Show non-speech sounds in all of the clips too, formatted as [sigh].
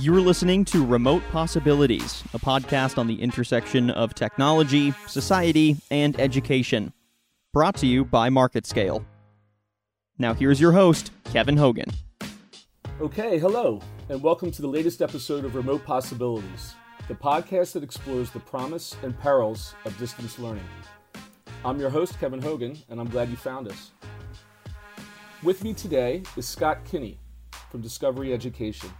You're listening to Remote Possibilities, a podcast on the intersection of technology, society, and education. Brought to you by MarketScale. Now, here's your host, Kevin Hogan. Okay, hello, and welcome to the latest episode of Remote Possibilities, the podcast that explores the promise and perils of distance learning. I'm your host, Kevin Hogan, and I'm glad you found us. With me today is Scott Kinney from Discovery Education.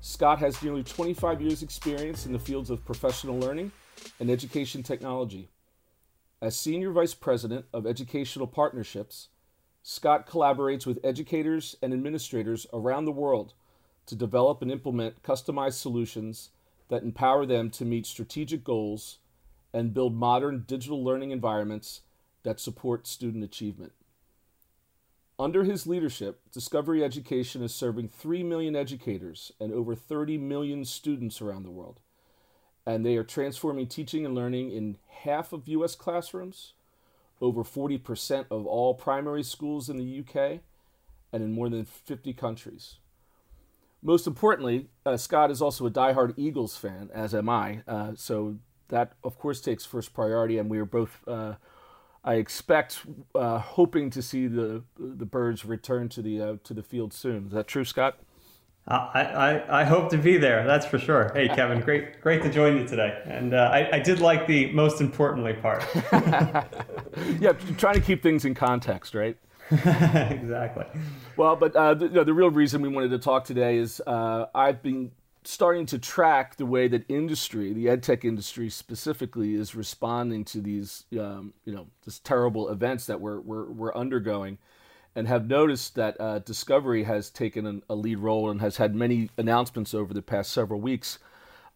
Scott has nearly 25 years' experience in the fields of professional learning and education technology. As Senior Vice President of Educational Partnerships, Scott collaborates with educators and administrators around the world to develop and implement customized solutions that empower them to meet strategic goals and build modern digital learning environments that support student achievement. Under his leadership, Discovery Education is serving 3 million educators and over 30 million students around the world. And they are transforming teaching and learning in half of U.S. classrooms, over 40% of all primary schools in the UK, and in more than 50 countries. Most importantly, uh, Scott is also a diehard Eagles fan, as am I. Uh, so that, of course, takes first priority, and we are both uh, I expect, uh, hoping to see the the birds return to the uh, to the field soon. Is that true, Scott? Uh, I, I, I, hope to be there. That's for sure. Hey, Kevin, great [laughs] great to join you today. And uh, I, I did like the most importantly part. [laughs] yeah, trying to keep things in context, right? [laughs] exactly. Well, but uh, the, you know, the real reason we wanted to talk today is uh, I've been starting to track the way that industry, the ed tech industry specifically, is responding to these, um, you know, this terrible events that we're, we're, we're undergoing, and have noticed that uh, Discovery has taken an, a lead role and has had many announcements over the past several weeks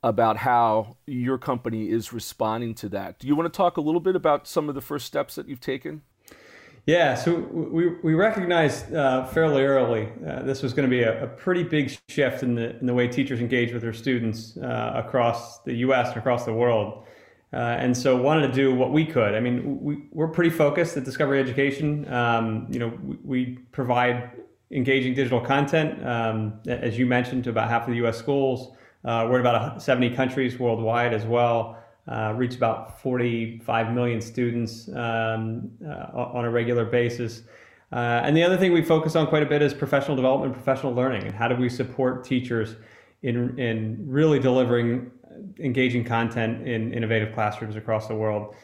about how your company is responding to that. Do you want to talk a little bit about some of the first steps that you've taken? Yeah, so we, we recognized uh, fairly early uh, this was going to be a, a, pretty big shift in the in the way teachers engage with their students uh, across the U.S. and across the world, uh, and so wanted to do what we could. I mean, we we're pretty focused at Discovery Education. Um, you know, we, we, provide engaging digital content, um, as you mentioned, to about half of the U.S. schools. Uh, we're in about 70 countries worldwide as well uh, reach about 45 million students um, uh, on a regular basis. Uh, and the other thing we focus on quite a bit is professional development, professional learning, and how do we support teachers in, in really delivering engaging content in innovative classrooms across the world.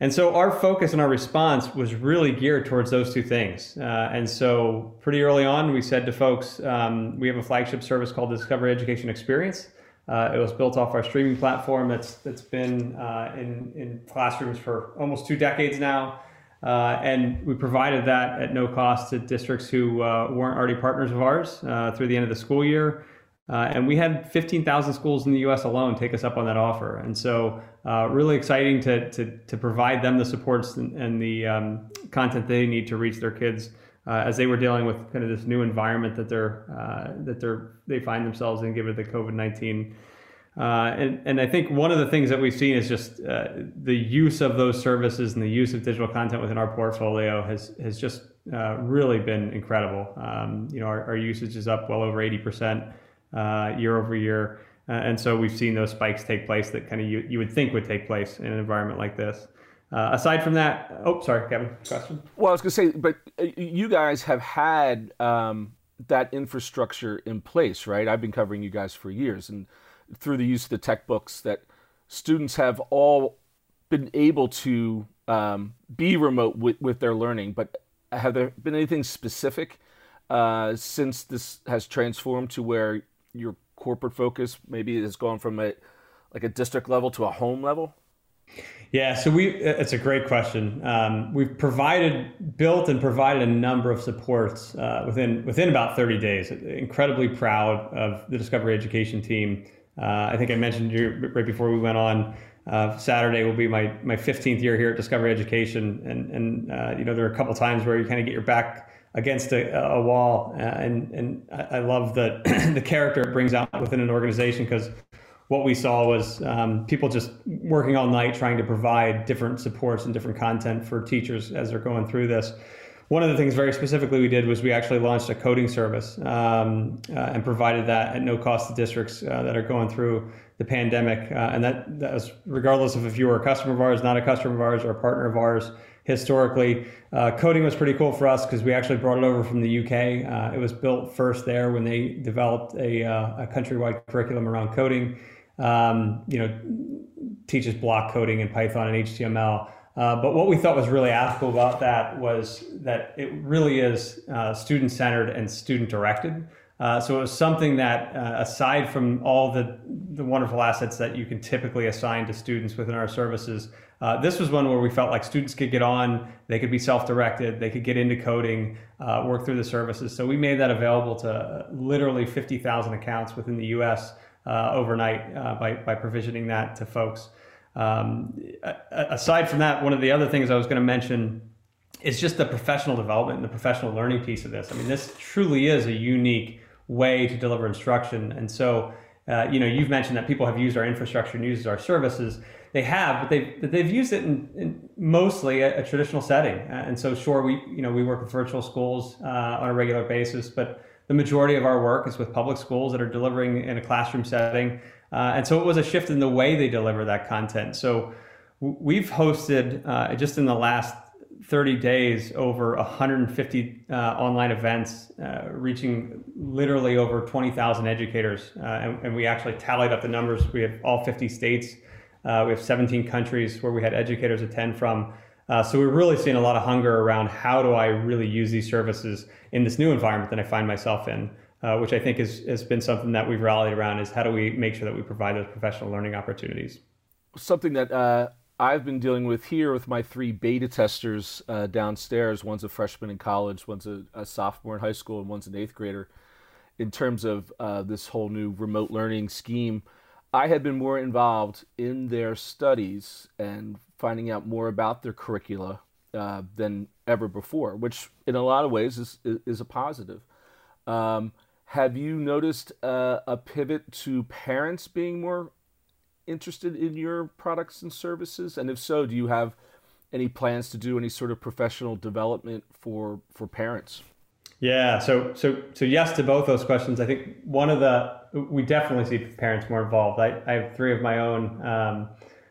And so our focus and our response was really geared towards those two things. Uh, and so pretty early on, we said to folks, um, we have a flagship service called Discovery Education Experience. Uh, it was built off our streaming platform that's that's been uh, in in classrooms for almost two decades now, uh, and we provided that at no cost to districts who uh, weren't already partners of ours uh, through the end of the school year. Uh, and we had 15,000 schools in the U.S. alone take us up on that offer, and so really exciting to, to to provide them the supports and, and the um, content they need to reach their kids uh, as they were dealing with kind of this new environment that they're uh, that they're they find themselves in given the COVID nineteen. Uh, and, and I think one of the things that we've seen is just uh, the use of those services and the use of digital content within our portfolio has has just uh, really been incredible. Um, you know, our, our, usage is up well over eighty percent uh, year over year, and so we've seen those spikes take place that kind of you, you would think would take place in an environment like this. Uh, aside from that, oh, sorry, Kevin, question. Well, I was going to say, but uh, you guys have had um, that infrastructure in place, right? I've been covering you guys for years, and through the use of the tech books, that students have all been able to um, be remote with, with their learning. But have there been anything specific uh, since this has transformed to where your corporate focus maybe has gone from a like a district level to a home level? Yeah, so we it's a great question. Um, we've provided, built, and provided a number of supports uh, within within about 30 days. Incredibly proud of the Discovery Education team. Uh, I think I mentioned right before we went on. Uh, Saturday will be my my 15th year here at Discovery Education, and and uh, you know there are a couple times where you kind of get your back against a, a wall, uh, and and I love the [clears throat] the character it brings out within an organization because what we saw was um, people just working all night trying to provide different supports and different content for teachers as they're going through this. one of the things very specifically we did was we actually launched a coding service um, uh, and provided that at no cost to districts uh, that are going through the pandemic. Uh, and that, that was regardless of if you were a customer of ours, not a customer of ours, or a partner of ours historically. Uh, coding was pretty cool for us because we actually brought it over from the UK. Uh, it was built first there when they developed a, uh, a countrywide curriculum around coding. Um, you know, teaches block coding in Python and HTML. Uh, but what we thought was really ethical about that was that it really is uh, student centered and student directed. Uh, so it was something that, uh, aside from all the, the wonderful assets that you can typically assign to students within our services, uh, this was one where we felt like students could get on, they could be self directed, they could get into coding, uh, work through the services. So we made that available to literally 50,000 accounts within the US overnight by, by provisioning that to folks. Um, aside from that, one of the other things I was going to mention is just the professional development and the professional learning piece of this. I mean, this truly is a unique way to deliver instruction. And so, uh, you know, you've mentioned that people have used our infrastructure and used our services. They have, but they've they've used it in, in mostly a, a, traditional setting. Uh, and so, sure, we you know we work with virtual schools uh, on a regular basis, but the majority of our work is with public schools that are delivering in a classroom setting. Uh, and so it was a shift in the way they deliver that content. So we've hosted uh, just in the last 30 days over 150 uh, online events, uh, reaching literally over 20,000 educators. Uh, and, and, we actually tallied up the numbers. We have all 50 states. Uh, we have 17 countries where we had educators attend from. So we're really seeing a lot of hunger around how do I really use these services in this new environment that I find myself in uh, which I think is, has been something that we've rallied around is how do we make sure that we provide those professional learning opportunities? Something that uh, I've been dealing with here with my three beta testers uh, downstairs. One's a freshman in college, one's a, a, sophomore in high school, and one's an eighth grader. In terms of uh, this whole new remote learning scheme, I had been more involved in their studies and finding out more about their curricula uh, than ever before, which in a lot of ways is, is a positive. Um, have you noticed uh, a pivot to parents being more interested in your products and services? And if so, do you have any plans to do any sort of professional development for for parents? Yeah, so so so yes to both those questions. I think one of the we definitely see parents more involved. I, I have three of my own. Um,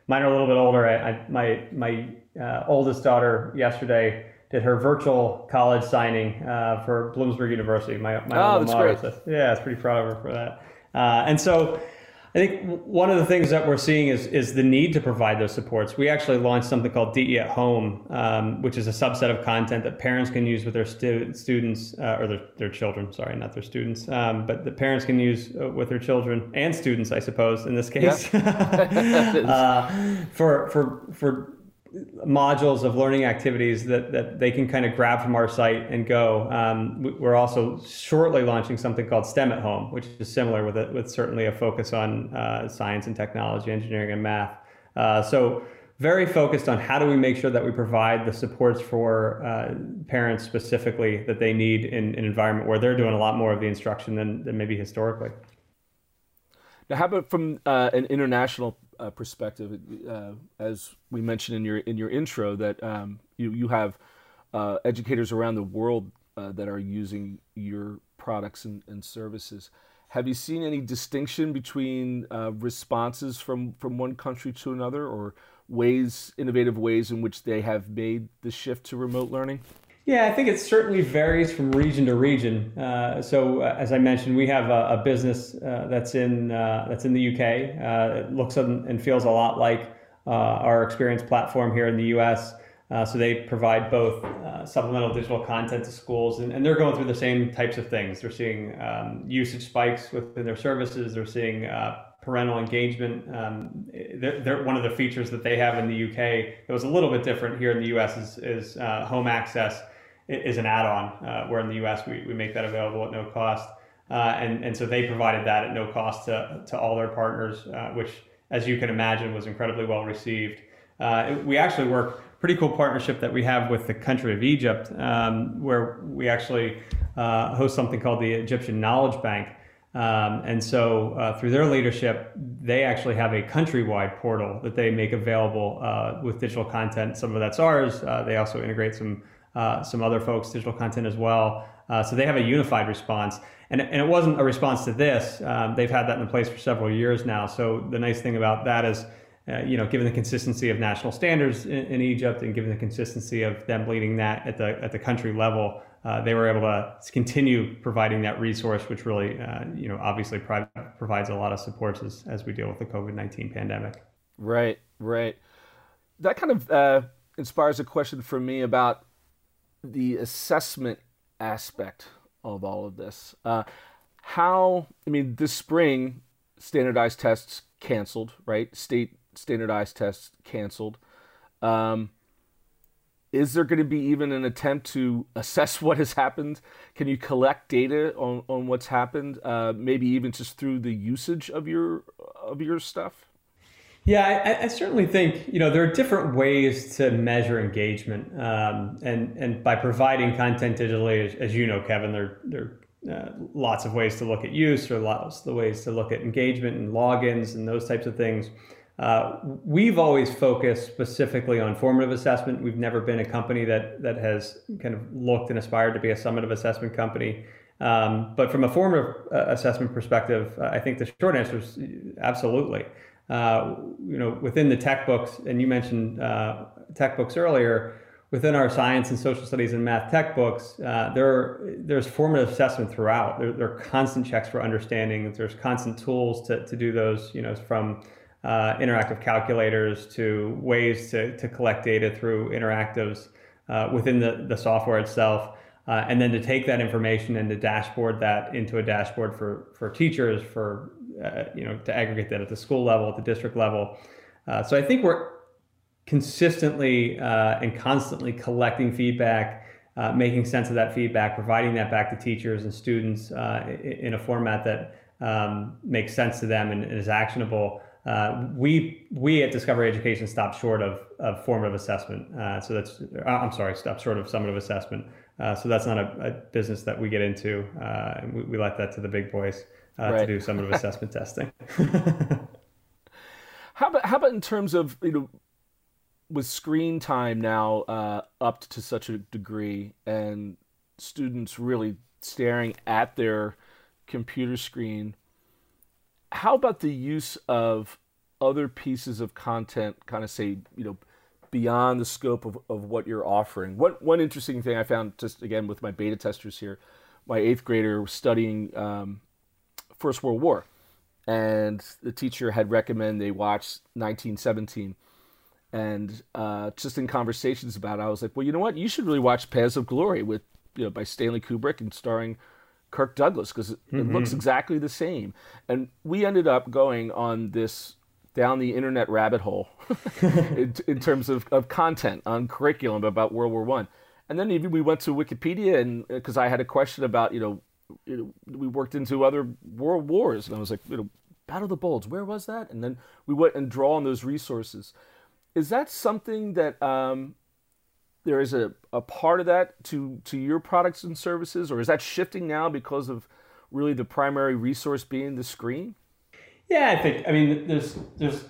mine are a little bit older. I, I my my uh, oldest daughter yesterday did her virtual college signing uh, for Bloomsburg University. My, my oh, alma mater. So, yeah, it's pretty proud of her for that. Uh, and so I think one of the things that we're seeing is, is the need to provide those supports. We actually launched something called DE at Home, um, which is a subset of content that parents can use with their stu- students uh, or their, their children, sorry, not their students, um, but the parents can use uh, with their children and students, I suppose, in this case, [laughs] uh, for, for, for modules of learning activities that, that they can kind of grab from our site and go. Um, we're also shortly launching something called STEM at Home, which is similar with, it, with certainly a focus on uh, science and technology, engineering and math. Uh, so very focused on how do we make sure that we provide the supports for uh, parents specifically that they need in, in, an environment where they're doing a lot more of the instruction than, than maybe historically. Now, how about from uh, an international uh, perspective, uh, as we mentioned in your in your intro, that um, you you have uh, educators around the world uh, that are using your products and, and, services. Have you seen any distinction between uh, responses from from one country to another, or ways innovative ways in which they have made the shift to remote learning? Yeah, I think it certainly varies from region to region. Uh, so, uh, as I mentioned, we have a, a business uh, that's in uh, that's in the UK. Uh, it looks and feels a lot like uh, our experience platform here in the US. so they provide both supplemental digital content to schools, and, and, they're going through the same types of things. They're seeing um, usage spikes within their services. They're seeing parental engagement. Um, they're, they're, one of the features that they have in the UK that was a little bit different here in the US is, is home access is an add-on, uh, where in the U.S. we, we make that available at no cost. Uh, and, and so they provided that at no cost to, to all their partners, uh, which, as you can imagine, was incredibly well received. Uh, we actually work pretty cool partnership that we have with the country of Egypt, um, where we actually uh, host something called the Egyptian Knowledge Bank. Um, and so, uh, through their leadership, they actually have a countrywide portal that they make available uh, with digital content. Some of that's ours. Uh, they also integrate some uh, some other folks digital content as well. Uh, so they have a unified response. And, and it wasn't a response to this. Um, they've had that in place for several years now. So the nice thing about that is, uh, you know, given the consistency of national standards in, in, Egypt and given the consistency of them leading that at the at the country level, uh, they were able to continue providing that resource, which really, uh, you know, obviously pro- provides a lot of supports as, as we deal with the COVID nineteen pandemic. Right, right. That kind of uh, inspires a question for me about the assessment aspect of all of this. Uh, how, I mean, this spring, standardized tests canceled, right? State standardized tests canceled. Um, is there going to be even an attempt to assess [laughs] what has happened? Can you collect data on, on what's happened? Uh, maybe even just through the usage of your of your stuff. Yeah, I, I, certainly think you know there are different ways to measure engagement, um, and and by providing content digitally, as, as you know, Kevin, there there are uh, lots of ways to look at use, or lots of ways to look at engagement and logins and those types of things. Uh, we've always focused specifically on formative assessment. We've never been a company that that has kind of looked and aspired to be a summative assessment company. Um, but from a formative uh, assessment perspective, I think the short answer is absolutely uh, you know, within the tech books, and you mentioned uh, tech books earlier, within our science and social studies and math tech books, uh, there there's formative assessment throughout. There, there, are constant checks for understanding. There's constant tools to, to do those, you know, from uh, interactive calculators to ways to, to collect data through interactives uh, within the, the software itself. Uh, and then to take that information and to dashboard that into a dashboard for, for teachers, for uh, you know, to aggregate that at the school level, at the district level. Uh, so I think we're consistently uh, and constantly collecting feedback, uh, making sense of that feedback, providing that back to teachers and students uh, in a format that um, makes sense to them and, is actionable. Uh, we we at Discovery Education stop short of, of formative assessment. so that's I'm sorry, stop short of summative assessment. so that's not a, a, business that we get into. we, we let that to the big boys uh, right. to do summative assessment testing. [laughs] [laughs] how about how about in terms of you know with screen time now uh, upped to such a degree and students really staring at their computer screen how about the use of other pieces of content kind of say you know beyond the scope of, of what you're offering what one interesting thing i found just again with my beta testers here my eighth grader was studying um, First World War, and the teacher had recommended they watch 1917. And uh, just in conversations about it, I was like, well, you know what? You should really watch Paths of Glory with you know by Stanley Kubrick and starring Kirk Douglas because it, mm-hmm. it looks exactly the same. And we ended up going on this down the internet rabbit hole [laughs] in, in, terms of, of content on curriculum about World War One. And then even we went to Wikipedia and because I had a question about you know we worked into other world wars, and I was like, you know, Battle of the Bulge, where was that? And then we went and draw on those resources. Is that something that um, there is a, a part of that to to your products and services, or is that shifting now because of really the primary resource being the screen? Yeah, I think. I mean, there's there's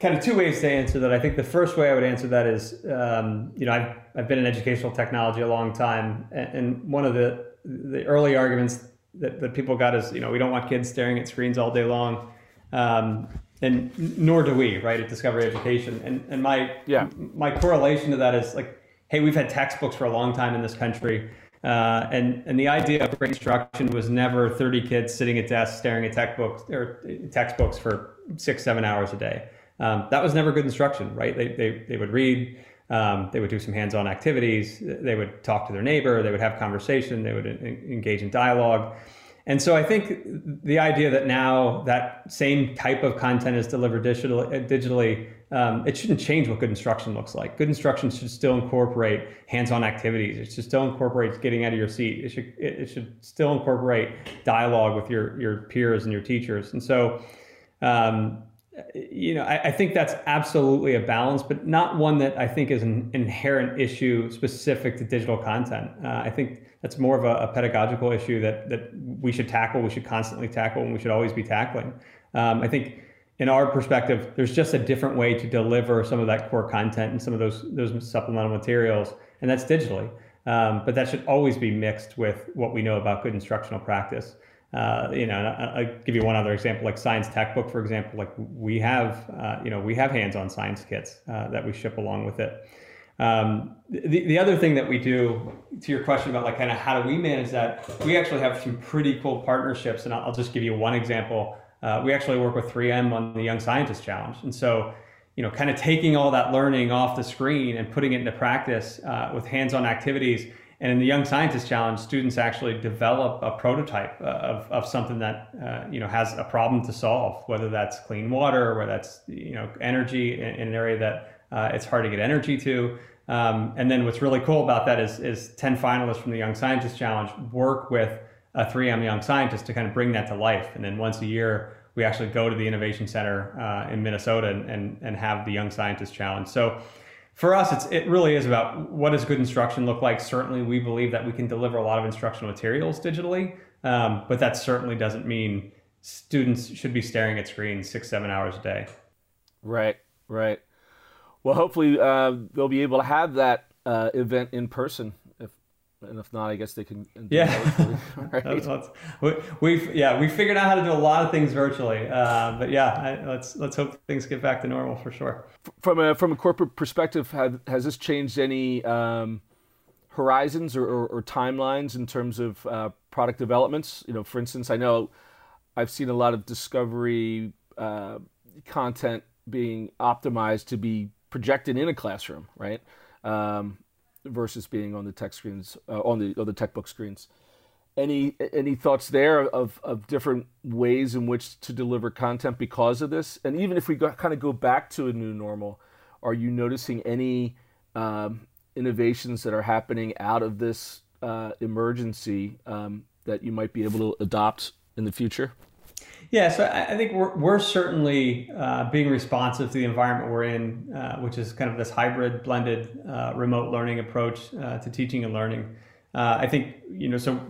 kind of two ways to answer that. I think the first way I would answer that is, um, you know, I've I've been in educational technology a long time, and one of the the early arguments that, that people got is, you know, we don't want kids staring at screens all day long. Um, and nor do we, right, at Discovery Education. And, and my, yeah. my correlation to that is like, hey, we've had textbooks for a long time in this country. Uh, and, and the idea of great instruction was never 30 kids sitting at desks staring at textbooks or textbooks for six, seven hours a day. Um, that was never good instruction, right? They, they, they would read, um, they would do some hands-on activities. They would talk to their neighbor. They would have conversation. They would engage in dialogue. And so I think the idea that now that same type of content is delivered digital, digitally, um, it shouldn't change what good instruction looks like. Good instruction should still incorporate hands-on activities. It should still incorporate getting out of your seat. It should it should still incorporate dialogue with your your peers and your teachers. And so um, you know, I, I, think that's absolutely a balance, but not one that I think is an inherent issue specific to digital content. Uh, I think that's more of a, a, pedagogical issue that that we should tackle, we should constantly tackle, and we should always be tackling. Um, I think, in our perspective, there's just a different way to deliver some of that core content and some of those those supplemental materials, and that's digitally. Um, but that should always be mixed with what we know about good instructional practice. Uh, you know, I, give you one other example, like science textbook, for example. Like we have, uh, you know, we have hands-on science kits uh, that we ship along with it. Um, the, the other thing that we do, to your question about like kind of how do we manage that, we actually have some pretty cool partnerships, and I'll, I'll just give you one example. Uh, we actually work with 3M on the Young Scientist Challenge, and so you know, kind of taking all that learning off the screen and putting it into practice uh, with hands-on activities. And in the Young Scientist Challenge, students actually develop a prototype uh, of, of something that uh, you know has a problem to solve, whether that's clean water, whether that's you know energy in, in an area that uh, it's hard to get energy to. Um, and then what's really cool about that is, is 10 finalists from the Young Scientist Challenge work with a 3M Young Scientist to kind of bring that to life. And then once a year, we actually go to the Innovation Center uh, in Minnesota and, and, and have the Young Scientist Challenge. So for us, it's, it really is about what does good instruction look like. Certainly, we believe that we can deliver a lot of instructional materials digitally, um, but that certainly doesn't mean students should be staring at screens six, seven hours a day. Right, right. Well, hopefully uh, they'll be able to have that uh, event in person. If and if not, I guess they can. Yeah, right? [laughs] we, we've yeah we figured out how to do a lot of things virtually. Uh, but yeah, I, let's let's hope things get back to normal for sure. From a from a corporate perspective, have, has this changed any um, horizons or, or, or, timelines in terms of uh, product developments? You know, for instance, I know I've seen a lot of discovery uh, content being optimized to be projected in a classroom, right? Um, versus being on the tech screens, uh, on the on the textbook screens. Any any thoughts there of of different ways in which to deliver content because of this? And even if we kind of go back to a new normal, are you noticing any um, innovations that are happening out of this uh, emergency um, that you might be able to adopt in the future? Yeah, so I think we're, we're certainly uh, being responsive to the environment we're in, uh, which is kind of this hybrid, blended, uh, remote learning approach uh, to teaching and learning. Uh, I think you know. So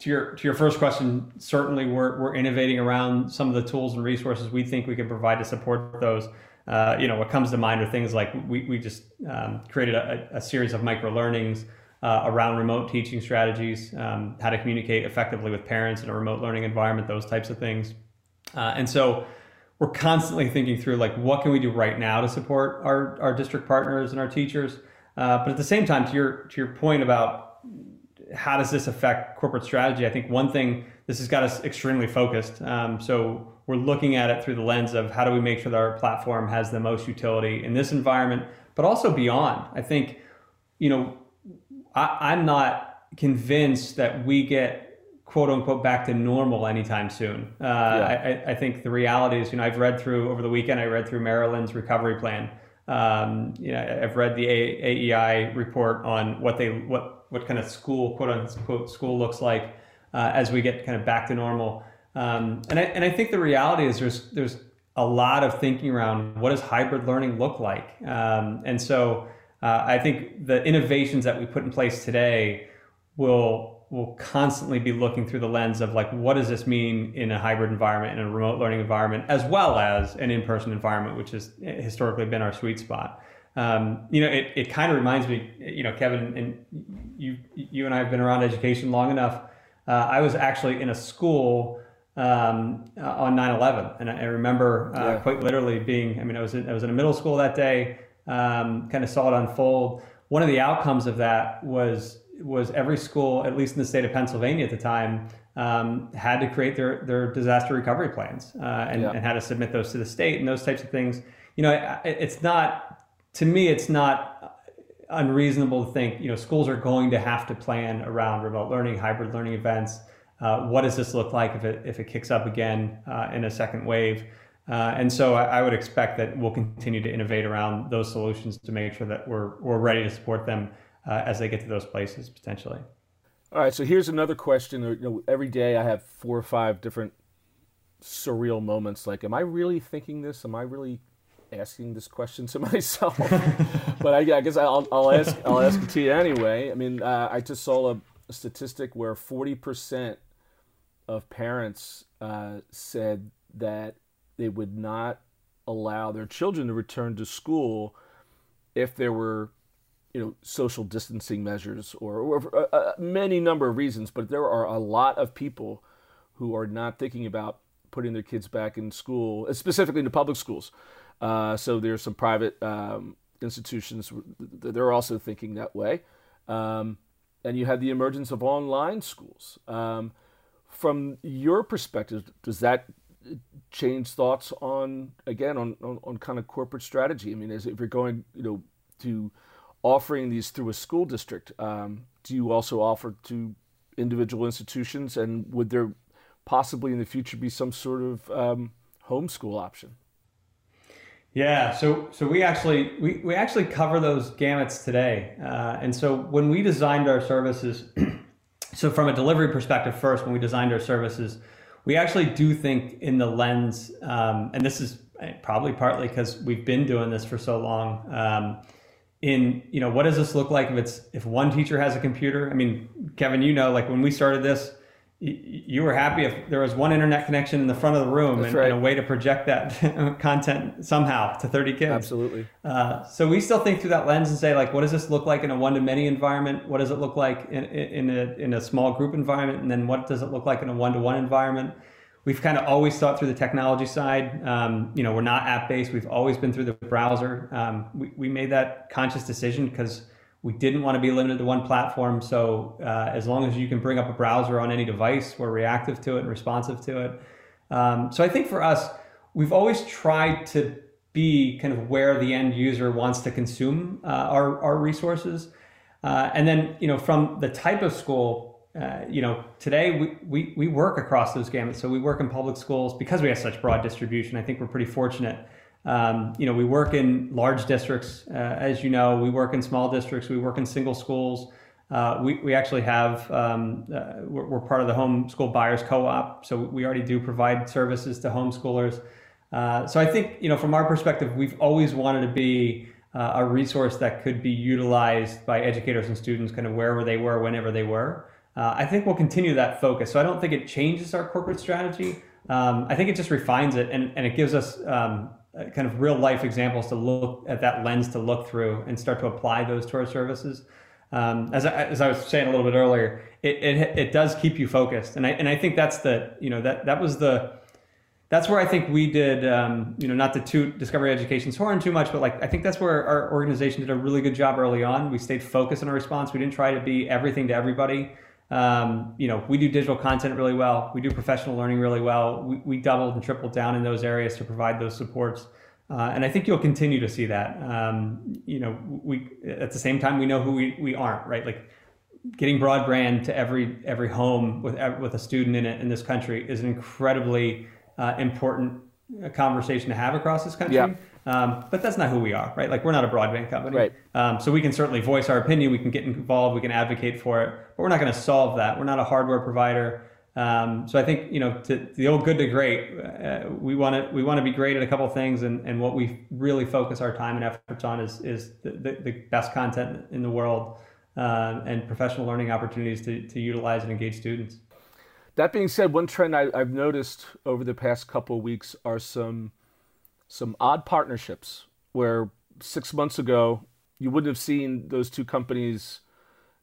to your to your first question, certainly we're we're innovating around some of the tools and resources we think we can provide to support those. Uh, you know, what comes to mind are things like we we just um, created a, a, series of micro learnings. around remote teaching strategies, um, how to communicate effectively with parents in a remote learning environment, those types of things. Uh, and so we're constantly thinking through like what can we do right now to support our, our district partners and our teachers. Uh, but at the same time, to your to your point about how does this affect corporate strategy, I think one thing this has got us extremely focused. Um, so we're looking at it through the lens of how do we make sure that our platform has the most utility in this environment, but also beyond. I think, you know, I, I'm not convinced that we get quote unquote back to normal anytime soon. Uh, yeah. I, I, think the reality is, you know, I've read through over the weekend, I read through Maryland's recovery plan. Um, you know, I've read the AEI report on what they, what, what kind of school, quote unquote, school looks like uh, as we get kind of back to normal. Um, and I, and I think the reality is there's, there's a lot of thinking around what does hybrid learning look like? Um, and so uh, I think the innovations that we put in place today will will constantly be looking through the lens of like what does this mean in a hybrid environment in a remote learning environment as well as an in-person environment which has historically been our sweet spot. Um, you know it, it kind of reminds me you know kevin and you you and i have been around education long enough. Uh, i was actually in a school um, on 9-11 and i, remember uh, yeah. quite literally being i mean i was in, i was in a middle school that day um, kind of saw it unfold. One of the outcomes of that was was every school, at least in the state of Pennsylvania at the time, um, had to create their their disaster recovery plans uh, and, yeah. and had to submit those to the state and those types of things. You know, it, it's not to me, it's not unreasonable to think you know schools are going to have to plan around remote learning, hybrid learning events. Uh, what does this look like if it if it kicks up again uh, in a second wave? Uh, and so I, I, would expect that we'll continue to innovate around those solutions to make sure that we're we're ready to support them uh, as they get to those places potentially. All right, so here's another question. You know, every day I have four or five different surreal moments. Like, am I really thinking this? Am I really asking this question to [laughs] myself? but I, I, guess I'll, I'll ask. I'll ask it to you anyway. I mean, uh, I just saw a, statistic where forty percent of parents uh, said that they would not allow their children to return to school if there were you know social distancing measures or, or uh, uh, many number of reasons, but there are a lot of people who are not thinking about putting their kids back in school, specifically in the public schools. Uh, so there's some private um, institutions that are also thinking that way. Um, and you have the emergence of online schools. Um, from your perspective, does that change thoughts on again on, on, on kind of corporate strategy? I mean, as if you're going, you know, to offering these through a school district, um, do you also offer to individual institutions, and would there possibly in the future be some sort of um, homeschool option? Yeah, so so we actually we, we actually cover those gamuts today, uh, and so when we designed our services, [clears throat] so from a delivery perspective, first when we designed our services, we actually do think in the lens, um, and this is probably partly because we've been doing this for so long. Um, in you know what does this look like if it's if one teacher has a computer? I mean, Kevin, you know, like when we started this, you were happy if there was one internet connection in the front of the room and, right. and, a way to project that [laughs] content somehow to 30 kids. Absolutely. Uh, so we still think through that lens and say, like, what does this look like in a one-to-many environment? What does it look like in, in, a, in a small group environment? And then what does it look like in a one-to-one environment? We've kind of always thought through the technology side. Um, you know, we're not app-based. We've always been through the browser. Um, we, we made that conscious decision because – we didn't want to be limited to one platform. So uh, as long as you can bring up a browser on any device, we're reactive to it and responsive to it. Um, so I think for us, we've always tried to be kind of where the end user wants to consume uh, our, our resources. Uh, and then, you know, from the type of school, uh, you know, today we, we, we work across those gamuts. So we work in public schools because we have such broad distribution. I think we're pretty fortunate um, you know, we work in large districts, uh, as you know. We work in small districts. We work in single schools. Uh, we, we actually have um, uh, we're, we're, part of the homeschool buyers co-op, so we already do provide services to homeschoolers. Uh, so I think you know, from our perspective, we've always wanted to be a resource that could be utilized by educators and students, kind of wherever they were, whenever they were. Uh, I think we'll continue that focus. So I don't think it changes our corporate strategy. Um, I think it just refines it and, and it gives us um, uh, kind of real life examples to look at that lens to look through and start to apply those to our services. Um, as, I, as I was saying a little bit earlier, it, it, it does keep you focused, and I and I think that's the you know that that was the that's where I think we did um, you know not to toot Discovery Education's horn too much, but like I think that's where our organization did a really good job early on. We stayed focused on our response. We didn't try to be everything to everybody. Um, you know, we do digital content really well. We do professional learning really well. We, we doubled and tripled down in those areas to provide those supports. Uh, and I think you'll continue to see that. Um, you know, we at the same time we know who we, we aren't, right? Like getting broadband to every every home with with a student in it in this country is an incredibly uh, important conversation to have across this country. Yeah. Um, but that's not who we are, right? Like we're not a broadband company, right? Um, so we can certainly voice our opinion, we can get involved, we can advocate for it, but we're not going to solve that. We're not a hardware provider. Um, so I think you know to, to the old good to great, uh, we want to we want to be great at a couple things, and, and what we really focus our time and efforts on is is the, the, the best content in the world uh, and professional learning opportunities to, to utilize and engage students. That being said, one trend I, have noticed over the past couple of weeks are some some odd partnerships where six months ago you wouldn't have seen those two companies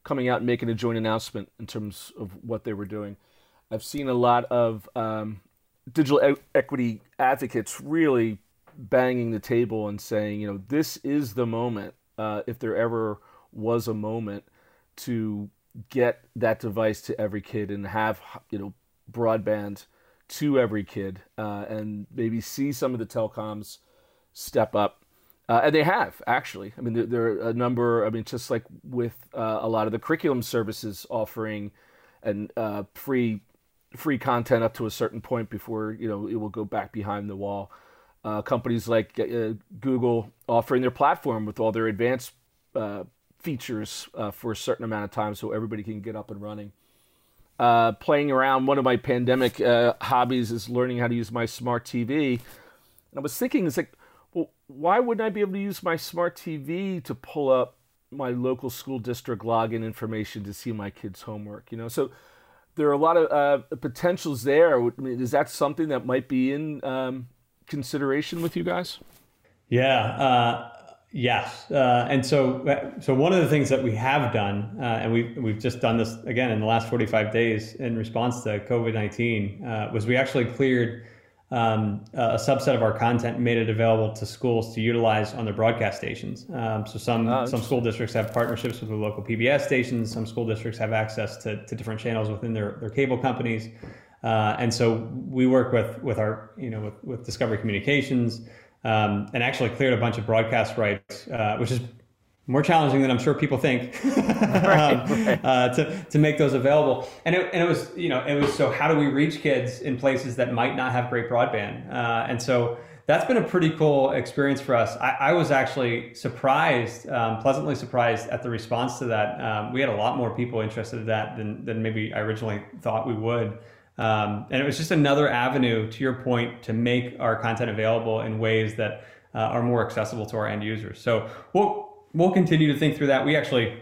coming out and making a joint announcement in terms of what they were doing. I've seen a lot of um, digital e- equity advocates really banging the table and saying, you know, this is the moment, uh, if there ever was a moment, to get that device to every kid and have, you know, broadband to every kid uh, and maybe see some of the telecoms step up. Uh, and they have actually. I mean, there, there, are a number. I mean, just like with uh, a lot of the curriculum services offering and uh, free free content up to a certain point before you know it will go back behind the wall. Uh, companies like uh, Google offering their platform with all their advanced features for a certain amount of time, so everybody can get up and running uh, playing around. One of my pandemic uh, hobbies is learning how to use my smart TV. And I was thinking, it's like, well, why wouldn't I be able to use my smart TV to pull up my local school district login information to see my kids' homework? You know, so there are a lot of uh, potentials there. I mean, is that something that might be in um, consideration with you guys? Yeah, uh, Yes, uh, and so so one of the things that we have done, uh, and we've we've just done this again in the last 45 days in response to COVID 19, uh, was we actually cleared um, a subset of our content, made it available to schools to utilize on their broadcast stations. Um, so some oh, some school districts have partnerships with the local PBS stations. Some school districts have access to, to different channels within their, their cable companies. Uh, and so we work with with our you know with, with Discovery Communications um, and actually cleared a bunch of broadcast rights, uh, which is more challenging than I'm sure people think [laughs] right, um, right. Uh, to, to make those available. And it, and it was, you know, it was so how do we reach kids in places that might not have great broadband? Uh, and so that's been a pretty cool experience for us. I, I was actually surprised, um, pleasantly surprised at the response to that. Um, we had a lot more people interested in that than, than maybe I originally thought we would. Um, and it was just another avenue, to your point, to make our content available in ways that uh, are more accessible to our end users. So we'll we'll continue to think through that. We actually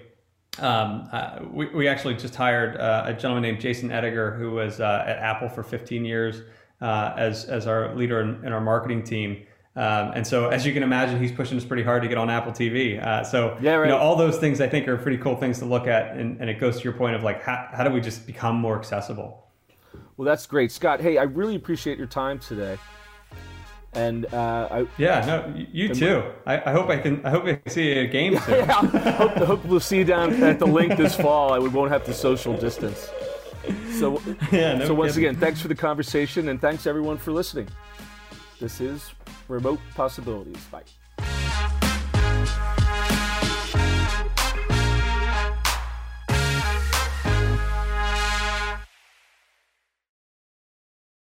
um, uh, we, we actually just hired uh, a gentleman named Jason Ettinger, who was uh, at Apple for 15 years uh, as as our leader in, in our marketing team. Um, and so, as you can imagine, he's pushing us pretty hard to get on Apple TV. Uh, so, yeah, right. you know, all those things I think are pretty cool things to look at, and, and it goes to your point of like, how, how do we just become more accessible? Well, that's great, Scott. Hey, I really appreciate your time today. And uh, I, yeah, no, you too. I, I, hope I can. I hope I can see a game [laughs] soon. yeah, hope, I hope we'll see you down at the Linc this fall. We won't have to social distance. So, [laughs] yeah, no so once kidding. again, thanks for the conversation, and thanks everyone for listening. This is Remote Possibilities. Bye.